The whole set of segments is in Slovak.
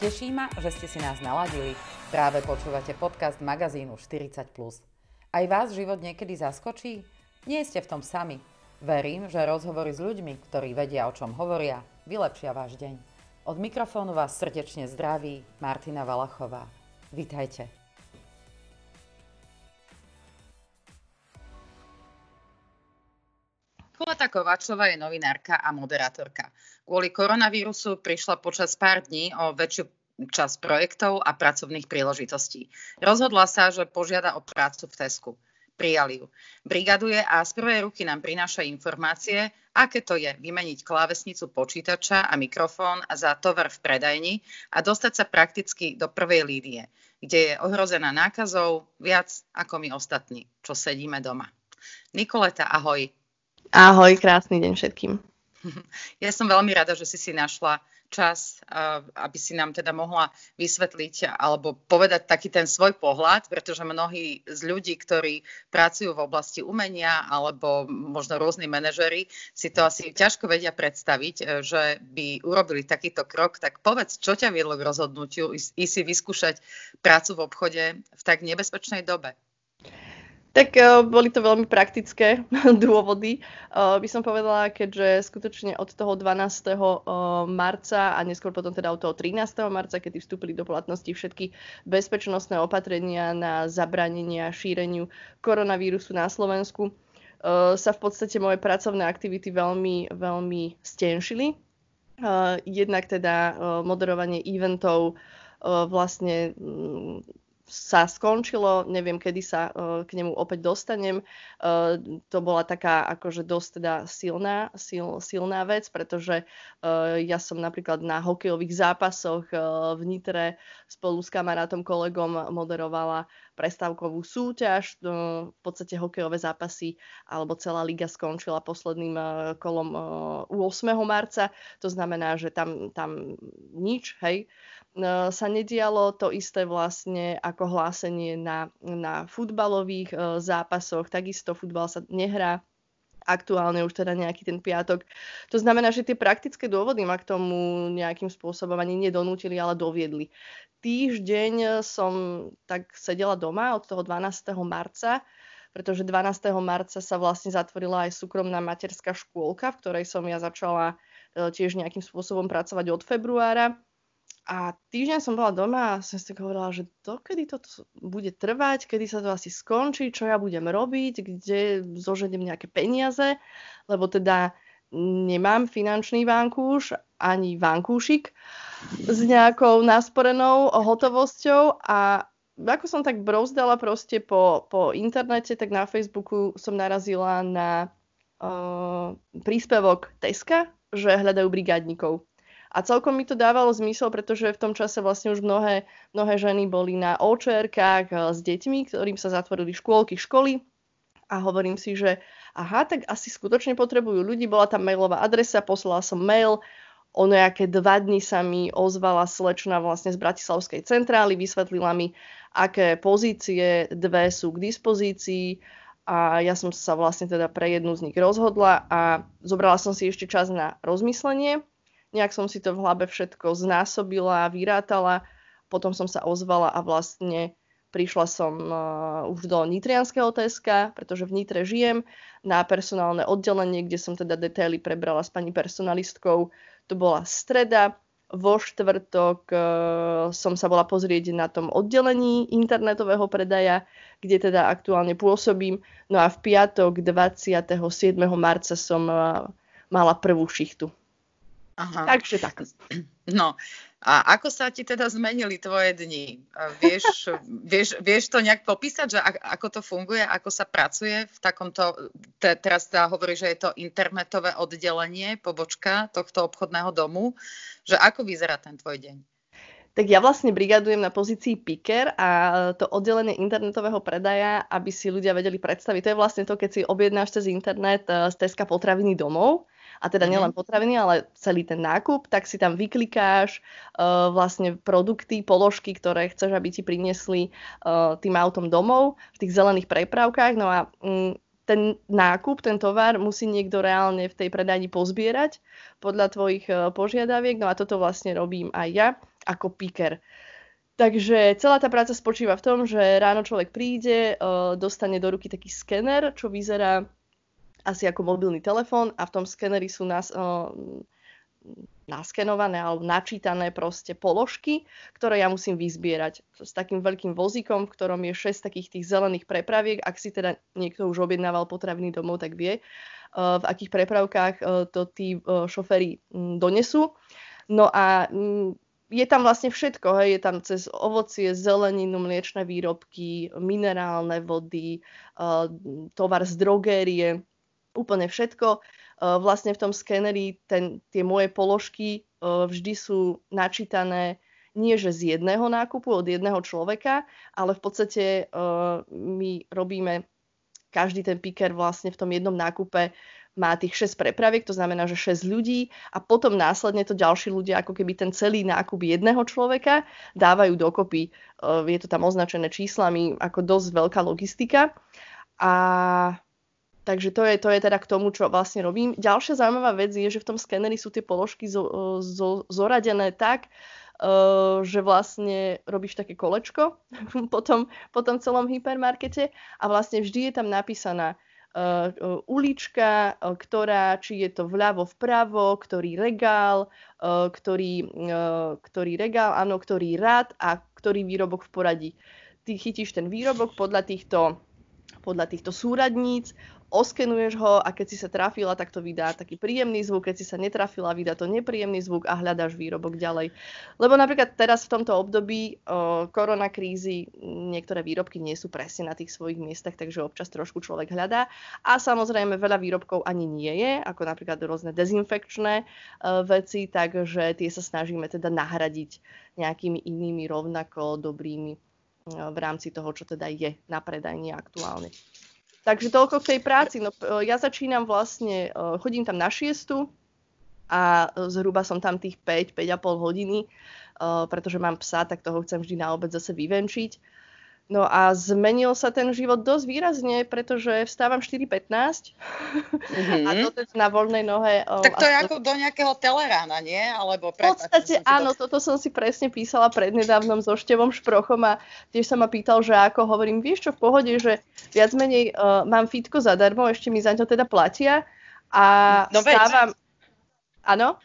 Teší ma, že ste si nás naladili. Práve počúvate podcast magazínu 40+. Aj vás život niekedy zaskočí? Nie ste v tom sami. Verím, že rozhovory s ľuďmi, ktorí vedia, o čom hovoria, vylepšia váš deň. Od mikrofónu vás srdečne zdraví Martina Valachová. Vítajte. Kulata Kováčová je novinárka a moderátorka. Kvôli koronavírusu prišla počas pár dní o väčšiu časť projektov a pracovných príležitostí. Rozhodla sa, že požiada o prácu v Tesku. Prijali ju. Brigaduje a z prvej ruky nám prináša informácie, aké to je vymeniť klávesnicu počítača a mikrofón za tovar v predajni a dostať sa prakticky do prvej línie, kde je ohrozená nákazou viac ako my ostatní, čo sedíme doma. Nikoleta, ahoj. Ahoj, krásny deň všetkým. Ja som veľmi rada, že si si našla čas, aby si nám teda mohla vysvetliť alebo povedať taký ten svoj pohľad, pretože mnohí z ľudí, ktorí pracujú v oblasti umenia alebo možno rôzni manažery, si to asi ťažko vedia predstaviť, e, že by urobili takýto krok. Tak povedz, čo ťa viedlo k rozhodnutiu i si vyskúšať prácu v obchode v tak nebezpečnej dobe? Tak uh, boli to veľmi praktické dôvody. Uh, by som povedala, keďže skutočne od toho 12. Uh, marca a neskôr potom teda od toho 13. marca, kedy vstúpili do platnosti všetky bezpečnostné opatrenia na zabranenie šíreniu koronavírusu na Slovensku, sa v podstate moje pracovné aktivity veľmi, veľmi stenšili. Jednak teda moderovanie eventov, vlastne um, sa skončilo, neviem, kedy sa uh, k nemu opäť dostanem. Uh, to bola taká akože dosť teda silná, sil, silná vec, pretože uh, ja som napríklad na hokejových zápasoch uh, v Nitre spolu s kamarátom, kolegom moderovala prestávkovú súťaž. Uh, v podstate hokejové zápasy alebo celá liga skončila posledným uh, kolom uh, 8. marca. To znamená, že tam, tam nič, hej. E, sa nedialo. To isté vlastne ako hlásenie na, na futbalových e, zápasoch. Takisto futbal sa nehrá aktuálne už teda nejaký ten piatok. To znamená, že tie praktické dôvody ma k tomu nejakým spôsobom ani nedonútili, ale doviedli. Týždeň som tak sedela doma od toho 12. marca, pretože 12. marca sa vlastne zatvorila aj súkromná materská škôlka, v ktorej som ja začala tiež nejakým spôsobom pracovať od februára. A týždeň som bola doma a som si hovorila, že dokedy to bude trvať, kedy sa to asi skončí, čo ja budem robiť, kde zožedem nejaké peniaze, lebo teda nemám finančný vankúš ani vankúšik s nejakou nasporenou hotovosťou a ako som tak brouzdala proste po, po internete, tak na Facebooku som narazila na uh, príspevok Teska, že hľadajú brigádnikov. A celkom mi to dávalo zmysel, pretože v tom čase vlastne už mnohé, mnohé ženy boli na očerkách eh, s deťmi, ktorým sa zatvorili škôlky, školy. A hovorím si, že aha, tak asi skutočne potrebujú ľudí. Bola tam mailová adresa, poslala som mail, o nejaké dva dny sa mi ozvala slečna vlastne z Bratislavskej centrály, vysvetlila mi, aké pozície dve sú k dispozícii a ja som sa vlastne teda pre jednu z nich rozhodla a zobrala som si ešte čas na rozmyslenie Nejak som si to v hlave všetko znásobila, vyrátala, potom som sa ozvala a vlastne prišla som uh, už do Nitrianského TSK, pretože v Nitre žijem, na personálne oddelenie, kde som teda detaily prebrala s pani personalistkou. To bola streda, vo štvrtok uh, som sa bola pozrieť na tom oddelení internetového predaja, kde teda aktuálne pôsobím. No a v piatok 27. marca som uh, mala prvú šichtu. Aha. Takže tak. No, a ako sa ti teda zmenili tvoje dni? Vieš, vieš, vieš to nejak popísať, že ako to funguje, ako sa pracuje v takomto, te, teraz teda hovorí, že je to internetové oddelenie, pobočka tohto obchodného domu, že ako vyzerá ten tvoj deň? Tak ja vlastne brigadujem na pozícii picker a to oddelenie internetového predaja, aby si ľudia vedeli predstaviť, to je vlastne to, keď si objednáš cez internet z Teska potraviny domov, a teda mm-hmm. nielen potraviny, ale celý ten nákup, tak si tam vyklikáš uh, vlastne produkty, položky, ktoré chceš, aby ti priniesli uh, tým autom domov v tých zelených prepravkách. No a um, ten nákup, ten tovar musí niekto reálne v tej predajni pozbierať podľa tvojich uh, požiadaviek. No a toto vlastne robím aj ja ako picker. Takže celá tá práca spočíva v tom, že ráno človek príde, uh, dostane do ruky taký skener, čo vyzerá asi ako mobilný telefón a v tom skeneri sú nás, uh, naskenované alebo načítané proste položky, ktoré ja musím vyzbierať s takým veľkým vozíkom, v ktorom je 6 takých tých zelených prepraviek. Ak si teda niekto už objednával potraviny domov, tak vie, v akých prepravkách to tí šoféry donesú. No a je tam vlastne všetko, hej. je tam cez ovocie, zeleninu, mliečne výrobky, minerálne vody, tovar z drogérie, úplne všetko vlastne v tom skeneri ten, tie moje položky vždy sú načítané nie že z jedného nákupu od jedného človeka, ale v podstate my robíme každý ten picker vlastne v tom jednom nákupe má tých 6 prepraviek, to znamená, že 6 ľudí a potom následne to ďalší ľudia ako keby ten celý nákup jedného človeka dávajú dokopy. Je to tam označené číslami ako dosť veľká logistika. A Takže to je, to je teda k tomu, čo vlastne robím. Ďalšia zaujímavá vec je, že v tom skeneri sú tie položky zo, zo, zoradené tak, uh, že vlastne robíš také kolečko po tom, po tom celom hypermarkete a vlastne vždy je tam napísaná ulička, uh, ktorá, či je to vľavo, vpravo, ktorý regál, uh, ktorý, ktorý regál, áno, ktorý rad a ktorý výrobok v poradí. Ty chytíš ten výrobok podľa týchto podľa týchto súradníc, oskenuješ ho a keď si sa trafila, tak to vydá taký príjemný zvuk, keď si sa netrafila, vydá to nepríjemný zvuk a hľadáš výrobok ďalej. Lebo napríklad teraz v tomto období korona krízy niektoré výrobky nie sú presne na tých svojich miestach, takže občas trošku človek hľadá. A samozrejme veľa výrobkov ani nie je, ako napríklad rôzne dezinfekčné e, veci, takže tie sa snažíme teda nahradiť nejakými inými rovnako dobrými v rámci toho, čo teda je na predajni aktuálne. Takže toľko k tej práci. No, ja začínam vlastne, e, chodím tam na šiestu a zhruba som tam tých 5-5,5 hodiny, e, pretože mám psa, tak toho chcem vždy na obed zase vyvenčiť. No a zmenil sa ten život dosť výrazne, pretože vstávam 4.15 mm-hmm. a to na voľnej nohe. Tak to je ako do nejakého telerána, nie? Alebo v podstate áno, to... toto som si presne písala prednedávnom so Števom Šprochom a tiež sa ma pýtal, že ako hovorím, vieš čo, v pohode, že viac menej uh, mám fitko zadarmo, ešte mi za to teda platia a no vstávam... Áno?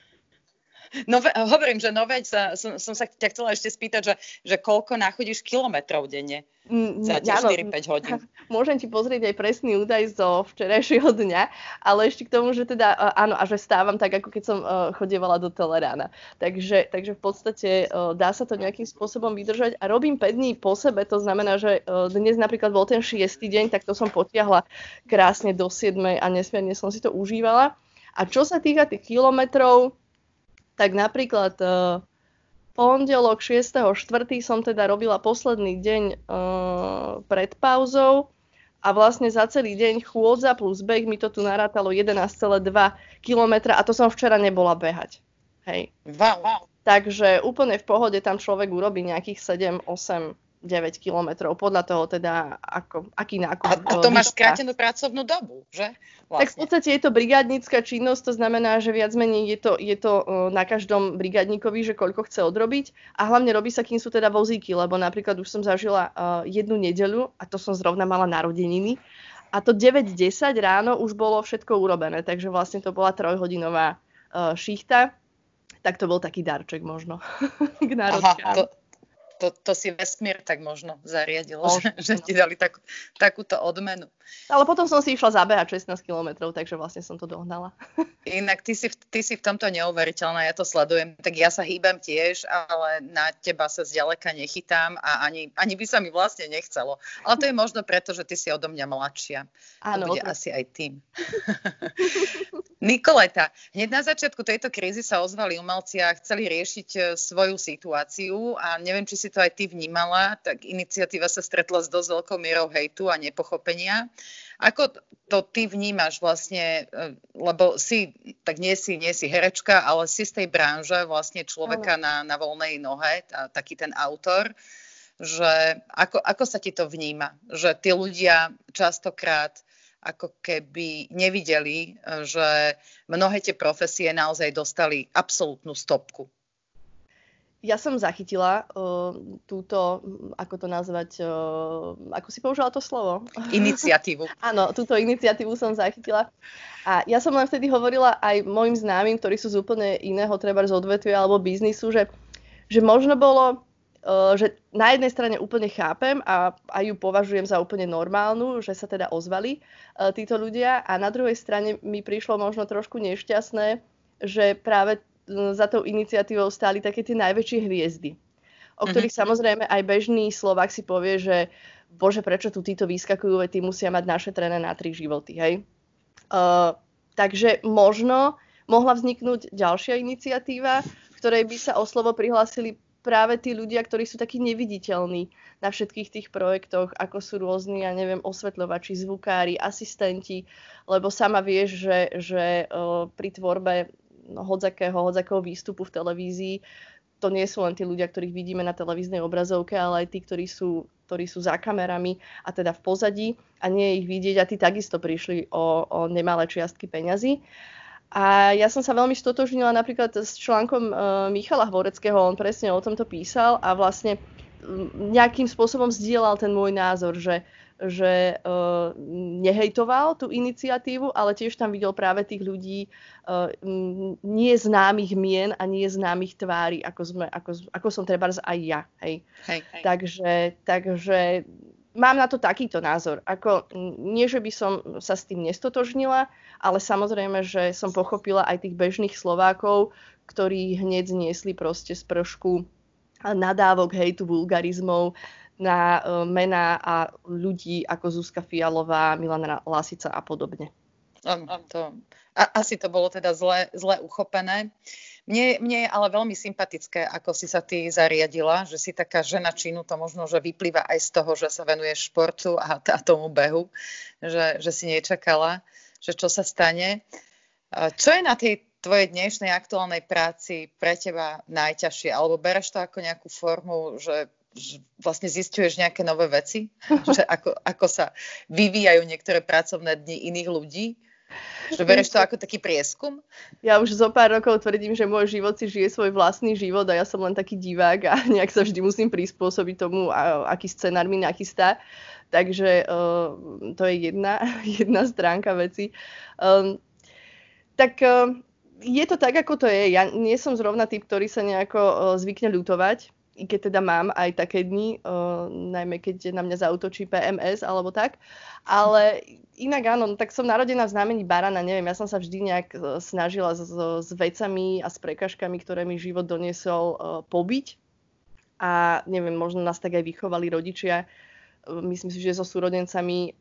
No hovorím, že no veď sa, som, som sa ťa chcela ešte spýtať, že, že koľko nachodíš kilometrov denne mm, za tie 4-5 hodín. Môžem ti pozrieť aj presný údaj zo včerajšieho dňa, ale ešte k tomu, že teda áno, a že stávam tak, ako keď som uh, chodievala do telerána. Takže, takže v podstate uh, dá sa to nejakým spôsobom vydržať a robím 5 dní po sebe, to znamená, že dnes napríklad bol ten 6. deň, tak to som potiahla krásne do 7. a nesmierne som si to užívala. A čo sa týka tých kilometrov, tak napríklad uh, pondelok 6.4. som teda robila posledný deň uh, pred pauzou a vlastne za celý deň chôdza plus beh mi to tu narátalo 11,2 km a to som včera nebola behať. Hej. Wow. Takže úplne v pohode tam človek urobí nejakých 7, 8 9 kilometrov, podľa toho teda, ako, aký nákup. A, a to máš skrátenú pracovnú dobu, že? Vlastne. Tak v podstate je to brigádnická činnosť, to znamená, že viac menej je to, je to na každom brigádnikovi, že koľko chce odrobiť a hlavne robí sa, kým sú teda vozíky, lebo napríklad už som zažila uh, jednu nedeľu a to som zrovna mala narodeniny a to 9-10 ráno už bolo všetko urobené, takže vlastne to bola trojhodinová uh, šichta, tak to bol taký darček možno k národkám. Aha, to, to, to si vesmír tak možno zariadil, možno. že, že ti dali takú, takúto odmenu. Ale potom som si išla zabehať 16 km, takže vlastne som to dohnala. Inak ty si, ty si v tomto neuveriteľná, ja to sledujem, tak ja sa hýbam tiež, ale na teba sa zďaleka nechytám a ani, ani by sa mi vlastne nechcelo. Ale to je možno preto, že ty si odo mňa mladšia. Áno. To bude to... asi aj tým. Nikoleta, hneď na začiatku tejto krízy sa ozvali umelci a chceli riešiť e, svoju situáciu a neviem, či si to aj ty vnímala, tak iniciatíva sa stretla s dosť veľkou mierou hejtu a nepochopenia. Ako to ty vnímaš vlastne, e, lebo si, tak nie si, nie si herečka, ale si z tej branže vlastne človeka na, na voľnej nohe, tá, taký ten autor, že ako, ako sa ti to vníma? Že tí ľudia častokrát ako keby nevideli, že mnohé tie profesie naozaj dostali absolútnu stopku ja som zachytila uh, túto, ako to nazvať, uh, ako si použila to slovo? Iniciatívu. Áno, túto iniciatívu som zachytila. A ja som len vtedy hovorila aj mojim známym, ktorí sú z úplne iného, treba z odvetvia alebo biznisu, že, že možno bolo, uh, že na jednej strane úplne chápem a aj ju považujem za úplne normálnu, že sa teda ozvali uh, títo ľudia a na druhej strane mi prišlo možno trošku nešťastné, že práve za tou iniciatívou stáli také tie najväčšie hviezdy, o mhm. ktorých uh-huh. samozrejme aj bežný Slovak si povie, že bože, prečo tu títo vyskakujú, veď tí musia mať naše trené na tri životy, hej. Uh, takže možno mohla vzniknúť ďalšia iniciatíva, v ktorej by sa o slovo prihlásili práve tí ľudia, ktorí sú takí neviditeľní na všetkých tých projektoch, ako sú rôzni, ja neviem, osvetľovači, zvukári, asistenti, lebo sama vieš, že, že pri tvorbe hodzakého, hodzakého výstupu v televízii. To nie sú len tí ľudia, ktorých vidíme na televíznej obrazovke, ale aj tí, ktorí sú, ktorí sú za kamerami a teda v pozadí a nie ich vidieť a tí takisto prišli o, o nemalé čiastky peňazí. A ja som sa veľmi stotožnila napríklad s článkom uh, Michala Hvoreckého, on presne o tomto písal a vlastne nejakým spôsobom zdieľal ten môj názor, že že uh, nehejtoval tú iniciatívu, ale tiež tam videl práve tých ľudí uh, nie známych mien a nie známych tvári, ako, sme, ako, ako som treba aj ja. Hej. Hej, hej. Takže, takže mám na to takýto názor. Ako, nie, že by som sa s tým nestotožnila, ale samozrejme, že som pochopila aj tých bežných Slovákov, ktorí hneď zniesli proste z pršku nadávok, hejtu, vulgarizmov, na e, mená a ľudí ako Zuzka Fialová, Milana Lasica a podobne. To, a, asi to bolo teda zle, zle uchopené. Mne, mne je ale veľmi sympatické, ako si sa ty zariadila, že si taká žena činu, to možno, že vyplýva aj z toho, že sa venuješ športu a, a tomu behu, že, že si nečakala, že čo sa stane. Čo je na tej tvojej dnešnej aktuálnej práci pre teba najťažšie? Alebo bereš to ako nejakú formu, že vlastne zistuješ nejaké nové veci, že ako, ako sa vyvíjajú niektoré pracovné dni iných ľudí, že bereš to ako taký prieskum? Ja už zo pár rokov tvrdím, že môj život si žije svoj vlastný život a ja som len taký divák a nejak sa vždy musím prispôsobiť tomu, aký scenár mi nachystá. Takže uh, to je jedna, jedna stránka veci. Um, tak uh, je to tak, ako to je. Ja nie som zrovna typ, ktorý sa nejako uh, zvykne ľutovať i keď teda mám aj také dni, uh, najmä keď na mňa zautočí PMS alebo tak. Ale inak áno, no tak som narodená v znamení barana, neviem, ja som sa vždy nejak uh, snažila s, s vecami a s prekažkami, ktoré mi život doniesol uh, pobyť. A neviem, možno nás tak aj vychovali rodičia. Uh, myslím si, že so súrodencami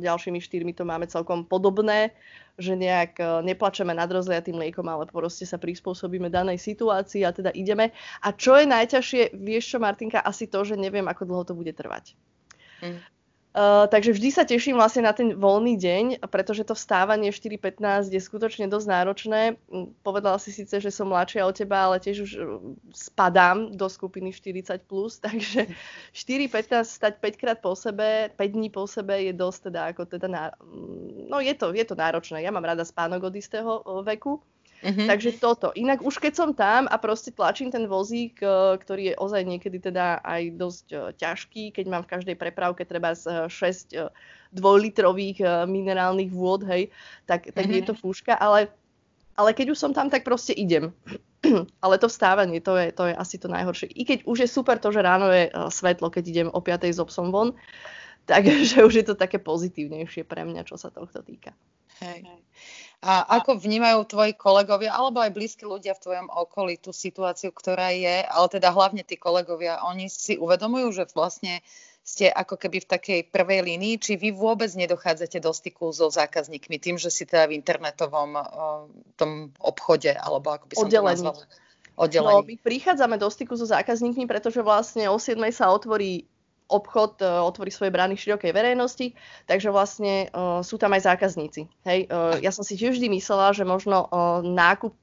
ďalšími štyrmi to máme celkom podobné že nejak e, neplačeme nad rozliatým liekom, ale proste sa prispôsobíme danej situácii a teda ideme. A čo je najťažšie, vieš čo Martinka, asi to, že neviem, ako dlho to bude trvať. Mm. Uh, takže vždy sa teším vlastne na ten voľný deň, pretože to vstávanie 4.15 je skutočne dosť náročné. Mm, povedala si síce, že som mladšia od teba, ale tiež už e, spadám do skupiny 40+, plus, takže 4.15 stať 5 krát po sebe, 5 dní po sebe je dosť teda ako teda, ná... Mm, no je to, je to náročné. Ja mám rada spánok od istého veku, Mm-hmm. Takže toto. Inak už keď som tam a proste tlačím ten vozík, eh, ktorý je ozaj niekedy teda aj dosť eh, ťažký, keď mám v každej prepravke treba z 6 eh, dvojlitrových minerálnych vôd, hej, tak, tak mm-hmm. je to fúška, ale, ale keď už som tam, tak proste idem. ale to vstávanie, to je, to je asi to najhoršie. I keď už je super to, že ráno je svetlo, keď idem o 5 s obsom von, takže už je to také pozitívnejšie pre mňa, čo sa tohto týka. Hej. A ako vnímajú tvoji kolegovia alebo aj blízki ľudia v tvojom okolí tú situáciu, ktorá je, ale teda hlavne tí kolegovia, oni si uvedomujú, že vlastne ste ako keby v takej prvej línii, či vy vôbec nedochádzate do styku so zákazníkmi tým, že si teda v internetovom o, tom obchode, alebo ako by som Oddelení. to nazvala? Oddelení. No, my prichádzame do styku so zákazníkmi, pretože vlastne o 7 sa otvorí obchod uh, otvorí svoje brány širokej verejnosti, takže vlastne uh, sú tam aj zákazníci. Hej, uh, ja som si tiež vždy myslela, že možno uh, nákup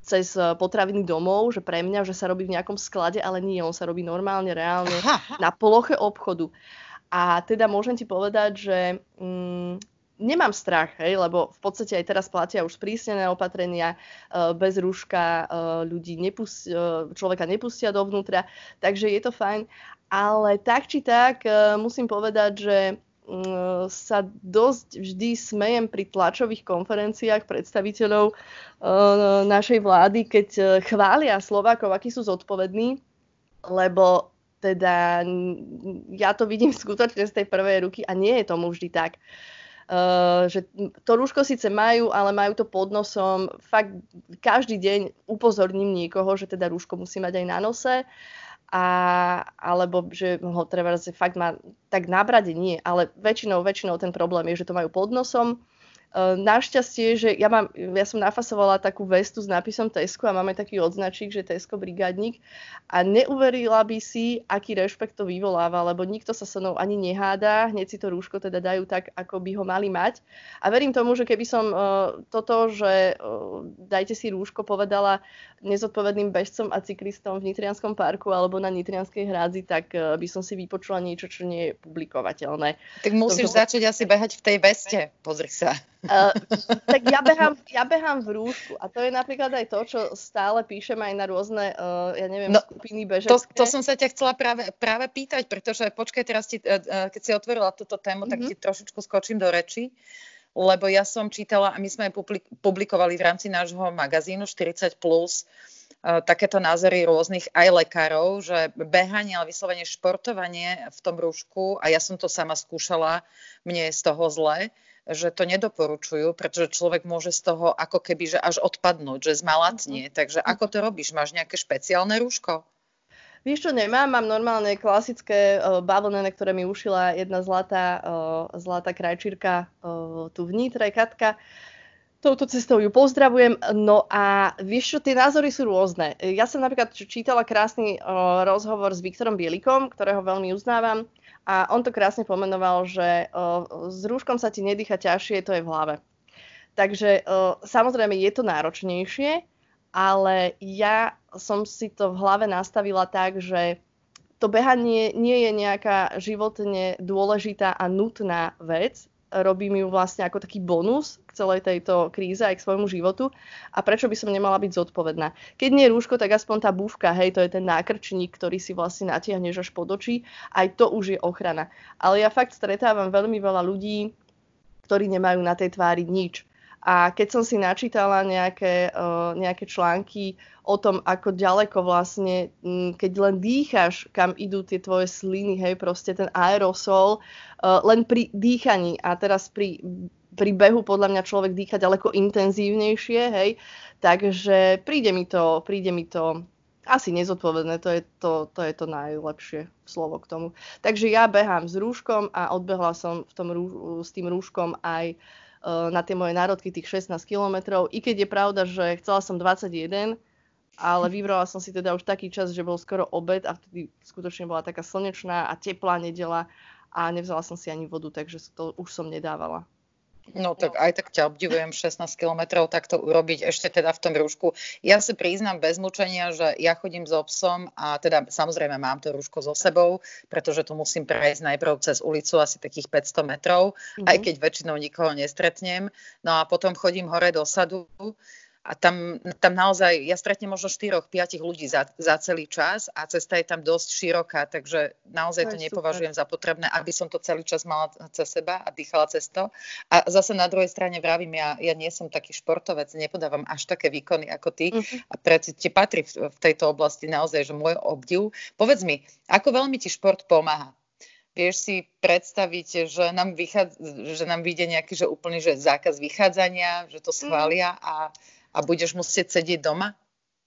cez potraviny domov, že pre mňa, že sa robí v nejakom sklade, ale nie, on sa robí normálne, reálne na ploche obchodu. A teda môžem ti povedať, že mm, nemám strach, hej, lebo v podstate aj teraz platia už sprísnené opatrenia, bez rúška ľudí nepust, človeka nepustia dovnútra, takže je to fajn. Ale tak či tak uh, musím povedať, že uh, sa dosť vždy smejem pri tlačových konferenciách predstaviteľov uh, našej vlády, keď uh, chvália Slovákov, akí sú zodpovední, lebo teda ja to vidím skutočne z tej prvej ruky a nie je tomu vždy tak. Uh, že to rúško síce majú, ale majú to pod nosom. Fakt každý deň upozorním niekoho, že teda rúško musí mať aj na nose. A, alebo že ho treba fakt má tak na nie, ale väčšinou, väčšinou ten problém je, že to majú pod nosom našťastie, že ja, mám, ja som nafasovala takú vestu s nápisom Tesco a máme taký odznačík, že Tesco brigádnik a neuverila by si, aký rešpekt to vyvoláva, lebo nikto sa so mnou ani neháda, hneď si to rúško teda dajú tak, ako by ho mali mať. A verím tomu, že keby som uh, toto, že uh, dajte si rúško, povedala nezodpovedným bežcom a cyklistom v Nitrianskom parku alebo na Nitrianskej hrádzi, tak uh, by som si vypočula niečo, čo nie je publikovateľné. Tak musíš to, začať asi behať v tej veste, pozri sa. Uh, tak ja behám, ja behám v rúšku a to je napríklad aj to, čo stále píšem aj na rôzne, uh, ja neviem, no, skupiny bežecké. To, to som sa ťa chcela práve, práve pýtať, pretože počkaj, teraz ti, uh, keď si otvorila túto tému, mm-hmm. tak mhm. ti trošičku skočím do reči, lebo ja som čítala a my sme publikovali v rámci nášho magazínu 40+, plus, takéto názory rôznych aj lekárov, že behanie, ale vyslovene športovanie v tom rúšku, a ja som to sama skúšala, mne je z toho zle, že to nedoporučujú, pretože človek môže z toho ako keby že až odpadnúť, že zmalatnie. Uh-huh. Takže ako to robíš? Máš nejaké špeciálne rúško? Vieš čo, nemám, mám normálne klasické uh, bavlnené, ktoré mi ušila jedna zlatá, uh, zlatá krajčírka uh, tu v Nitre, Katka. Touto cestou ju pozdravujem. No a vieš čo, tie názory sú rôzne. Ja som napríklad čítala krásny uh, rozhovor s Viktorom Bielikom, ktorého veľmi uznávam a on to krásne pomenoval, že uh, s rúškom sa ti nedýcha ťažšie, to je v hlave. Takže samozrejme je to náročnejšie, ale ja som si to v hlave nastavila tak, že to behanie nie je nejaká životne dôležitá a nutná vec, robím ju vlastne ako taký bonus k celej tejto kríze aj k svojmu životu a prečo by som nemala byť zodpovedná. Keď nie rúško, tak aspoň tá búvka, hej, to je ten nákrčník, ktorý si vlastne natiahneš až pod očí, aj to už je ochrana. Ale ja fakt stretávam veľmi veľa ľudí, ktorí nemajú na tej tvári nič. A keď som si načítala nejaké, uh, nejaké články o tom, ako ďaleko vlastne, keď len dýcháš, kam idú tie tvoje sliny, hej, proste ten aerosol, uh, len pri dýchaní. A teraz pri, pri behu podľa mňa človek dýcha ďaleko intenzívnejšie, hej, takže príde mi to, príde mi to asi nezodpovedné, to je to, to je to najlepšie slovo k tomu. Takže ja behám s rúškom a odbehla som v tom s tým rúškom aj uh, na tie moje národky tých 16 kilometrov. I keď je pravda, že chcela som 21, ale vybrala som si teda už taký čas, že bol skoro obed a vtedy skutočne bola taká slnečná a teplá nedela a nevzala som si ani vodu, takže to už som nedávala. No tak aj tak ťa obdivujem 16 kilometrov takto urobiť ešte teda v tom rúšku. Ja si priznám bez mučenia, že ja chodím s so psom a teda samozrejme mám to rúško so sebou, pretože tu musím prejsť najprv cez ulicu asi takých 500 metrov, mm-hmm. aj keď väčšinou nikoho nestretnem. No a potom chodím hore do sadu a tam, tam naozaj, ja stretnem možno 4-5 ľudí za, za celý čas a cesta je tam dosť široká, takže naozaj to, to nepovažujem super. za potrebné, aby som to celý čas mala cez seba a dýchala cez to. A zase na druhej strane vravím, ja, ja nie som taký športovec, nepodávam až také výkony ako ty uh-huh. a preci ti patrí v, v tejto oblasti naozaj, že môj obdiv. Povedz mi, ako veľmi ti šport pomáha? Vieš si predstaviť, že nám, vychádza, že nám vyjde nejaký že úplný že zákaz vychádzania, že to mhm. schvália a a budeš musieť sedieť doma?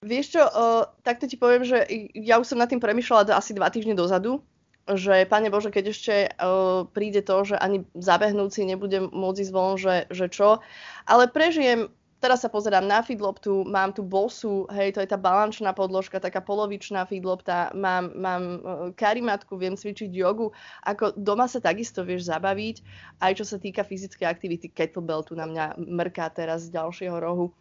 Vieš čo, uh, takto ti poviem, že ja už som nad tým premyšľala asi dva týždne dozadu, že Pane Bože, keď ešte uh, príde to, že ani zabehnúci nebudem môcť ísť von, že, že čo. Ale prežijem, teraz sa pozerám na feedloptu, mám tu bosu, hej, to je tá balančná podložka, taká polovičná feedlopta, mám, mám uh, karimatku, viem cvičiť jogu, ako doma sa takisto vieš zabaviť, aj čo sa týka fyzickej aktivity, kettlebell tu na mňa mrká teraz z ďalšieho rohu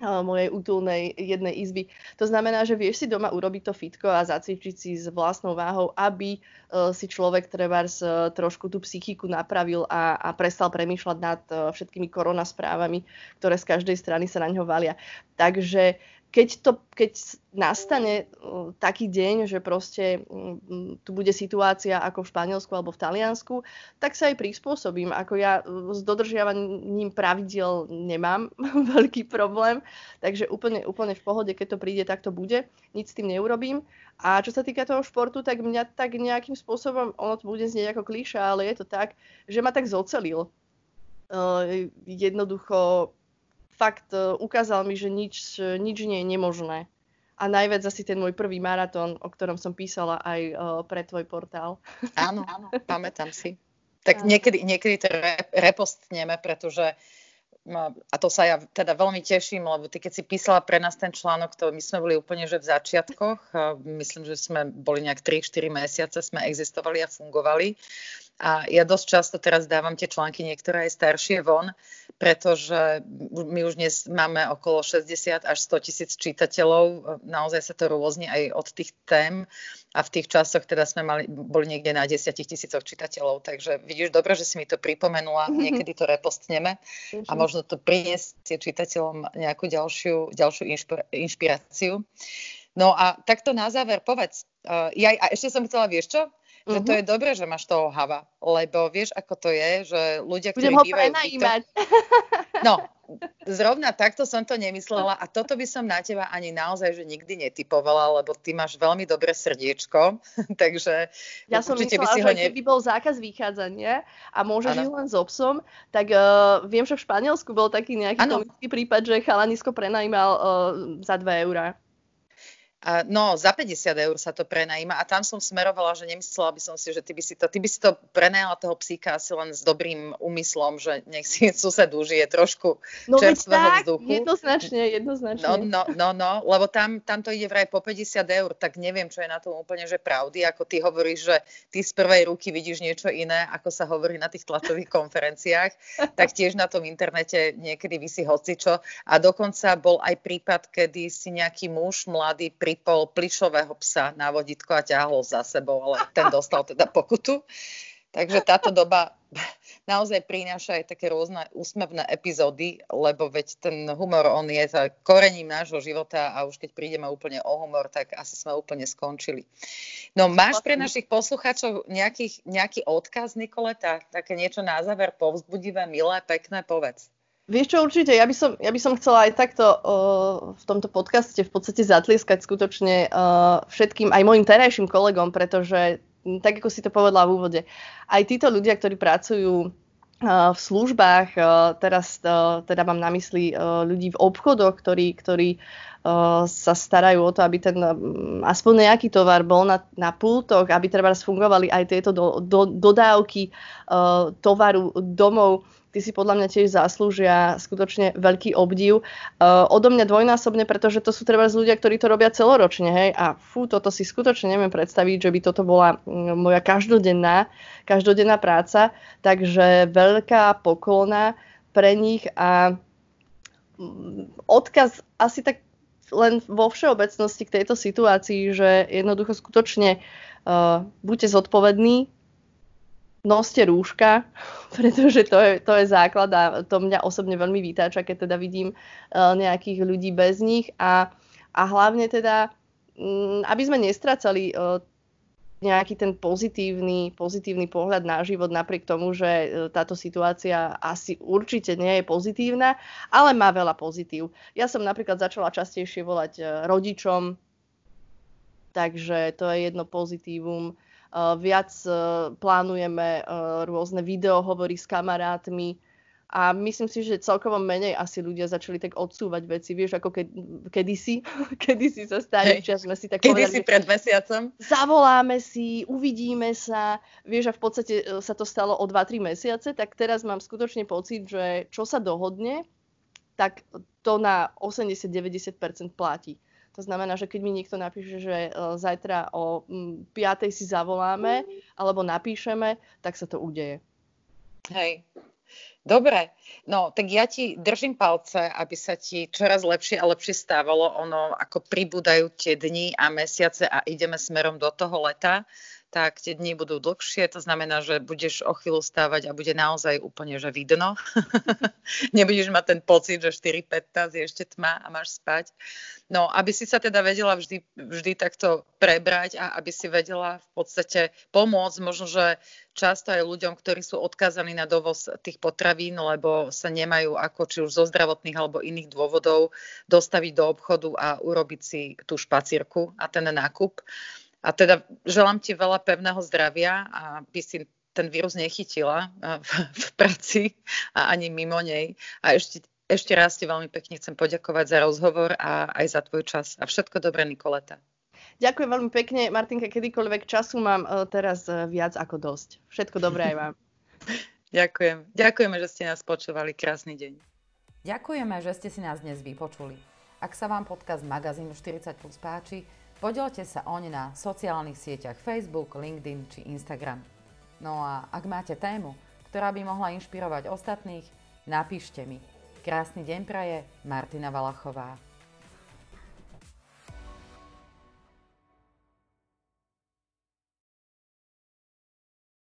mojej útulnej jednej izby. To znamená, že vieš si doma urobiť to fitko a zacvičiť si s vlastnou váhou, aby uh, si človek trebárs uh, trošku tú psychiku napravil a, a prestal premýšľať nad uh, všetkými koronasprávami, ktoré z každej strany sa na ňo valia. Takže keď, to, keď nastane uh, taký deň, že proste um, tu bude situácia ako v Španielsku alebo v Taliansku, tak sa aj prispôsobím. Ako ja uh, s dodržiavaním pravidel nemám veľký problém, takže úplne, úplne v pohode, keď to príde, tak to bude. Nic s tým neurobím. A čo sa týka toho športu, tak mňa tak nejakým spôsobom, ono to bude znieť ako klíša, ale je to tak, že ma tak zocelil. Uh, jednoducho fakt e, ukázal mi, že nič, nič nie je nemožné. A najviac asi ten môj prvý maratón, o ktorom som písala aj uh, pre tvoj portál. Áno, áno, pamätám si. Tak niekedy, niekedy to repostneme, pretože a to sa ja teda veľmi teším, lebo ty keď si písala pre nás ten článok, to my sme boli úplne že v začiatkoch, myslím, že sme boli nejak 3-4 mesiace, sme existovali a fungovali a ja dosť často teraz dávam tie články niektoré aj staršie von, pretože my už dnes máme okolo 60 až 100 tisíc čitateľov. Naozaj sa to rôzni aj od tých tém a v tých časoch teda sme mali, boli niekde na 10 tisícoch čitateľov. Takže vidíš dobre, že si mi to pripomenula. Niekedy to repostneme a možno to priniesie čitateľom nejakú ďalšiu, ďalšiu inšpiráciu. No a takto na záver povedz. Uh, ja, a ešte som chcela, vieš čo? Že to mhm. je dobré, že máš toho hava, lebo vieš, ako to je, že ľudia, ktorí Budem ho bývajú... Prenajímať. No, zrovna takto som to nemyslela a toto by som na teba ani naozaj, že nikdy netypovala, lebo ty máš veľmi dobré srdiečko, takže ja som myslela, by si ho ne... keby bol zákaz vychádzania a môžeš ísť len so psom, tak uh, viem, že v Španielsku bol taký nejaký komický prípad, že chalanisko prenajímal uh, za 2 eurá. No, za 50 eur sa to prenajíma a tam som smerovala, že nemyslela by som si, že ty by si to, ty by si to prenajala toho psíka asi len s dobrým úmyslom, že nech si sused užije trošku no, čerstvého tak, vzduchu. jednoznačne, jednoznačne. No, no, no, no lebo tam, tam to ide vraj po 50 eur, tak neviem, čo je na tom úplne, že pravdy, ako ty hovoríš, že ty z prvej ruky vidíš niečo iné, ako sa hovorí na tých tlačových konferenciách, tak tiež na tom internete niekedy vysí hocičo a dokonca bol aj prípad, kedy si nejaký muž mladý pripol plišového psa na vodítko a ťahol za sebou, ale ten dostal teda pokutu. Takže táto doba naozaj prináša aj také rôzne úsmevné epizódy, lebo veď ten humor, on je za korením nášho života a už keď prídeme úplne o humor, tak asi sme úplne skončili. No máš pre našich poslucháčov nejaký, nejaký odkaz, Nikoleta? Také niečo na záver povzbudivé, milé, pekné, povedz. Vieš čo, určite, ja by som, ja by som chcela aj takto uh, v tomto podcaste v podstate zatlieskať skutočne uh, všetkým, aj mojim terajším kolegom, pretože, tak ako si to povedala v úvode, aj títo ľudia, ktorí pracujú v službách, teraz teda mám na mysli ľudí v obchodoch, ktorí, ktorí sa starajú o to, aby ten aspoň nejaký tovar bol na, na pultoch, aby treba fungovali aj tieto do, do, dodávky uh, tovaru domov. Ty si podľa mňa tiež zaslúžia skutočne veľký obdiv. Uh, odo mňa dvojnásobne, pretože to sú treba ľudia, ktorí to robia celoročne, hej, a fú, toto si skutočne neviem predstaviť, že by toto bola moja každodenná, každodenná práca, takže veľká poklona pre nich a odkaz asi tak len vo všeobecnosti k tejto situácii, že jednoducho skutočne uh, buďte zodpovední, noste rúška, pretože to je, to je základ a to mňa osobne veľmi vytáča, keď teda vidím uh, nejakých ľudí bez nich. A, a hlavne teda, um, aby sme nestracali uh, nejaký ten pozitívny, pozitívny pohľad na život napriek tomu, že e, táto situácia asi určite nie je pozitívna, ale má veľa pozitív. Ja som napríklad začala častejšie volať rodičom, takže to je jedno pozitívum. Eh, viac plánujeme rôzne videohovory s kamarátmi a myslím si, že celkovo menej asi ľudia začali tak odsúvať veci, vieš, ako ke, kedysi, kedysi sa starý čas sme si tak kedysi povedali, pred mesiacom. Zavoláme si, uvidíme sa, vieš, a v podstate sa to stalo o 2-3 mesiace, tak teraz mám skutočne pocit, že čo sa dohodne, tak to na 80-90% platí. To znamená, že keď mi niekto napíše, že e, zajtra o 5. si zavoláme alebo napíšeme, tak sa to udeje. Hej, Dobre, no tak ja ti držím palce, aby sa ti čoraz lepšie a lepšie stávalo. Ono ako pribúdajú tie dni a mesiace a ideme smerom do toho leta tak tie dni budú dlhšie, to znamená, že budeš o chvíľu stávať a bude naozaj úplne, že vidno. Nebudeš mať ten pocit, že 4.15 je ešte tma a máš spať. No, aby si sa teda vedela vždy, vždy takto prebrať a aby si vedela v podstate pomôcť, možno, že často aj ľuďom, ktorí sú odkázaní na dovoz tých potravín, lebo sa nemajú ako či už zo zdravotných alebo iných dôvodov dostaviť do obchodu a urobiť si tú špacírku a ten nákup. A teda želám ti veľa pevného zdravia a by si ten vírus nechytila v, v práci a ani mimo nej. A ešte, ešte raz ti veľmi pekne chcem poďakovať za rozhovor a aj za tvoj čas. A všetko dobré, Nikoleta. Ďakujem veľmi pekne. Martinka, kedykoľvek času mám e, teraz e, viac ako dosť. Všetko dobré aj vám. Ďakujem. Ďakujeme, že ste nás počúvali. Krásny deň. Ďakujeme, že ste si nás dnes vypočuli. Ak sa vám podcast magazínu 40 plus páči, Podielte sa oň na sociálnych sieťach Facebook, LinkedIn či Instagram. No a ak máte tému, ktorá by mohla inšpirovať ostatných, napíšte mi. Krásny deň praje Martina Valachová.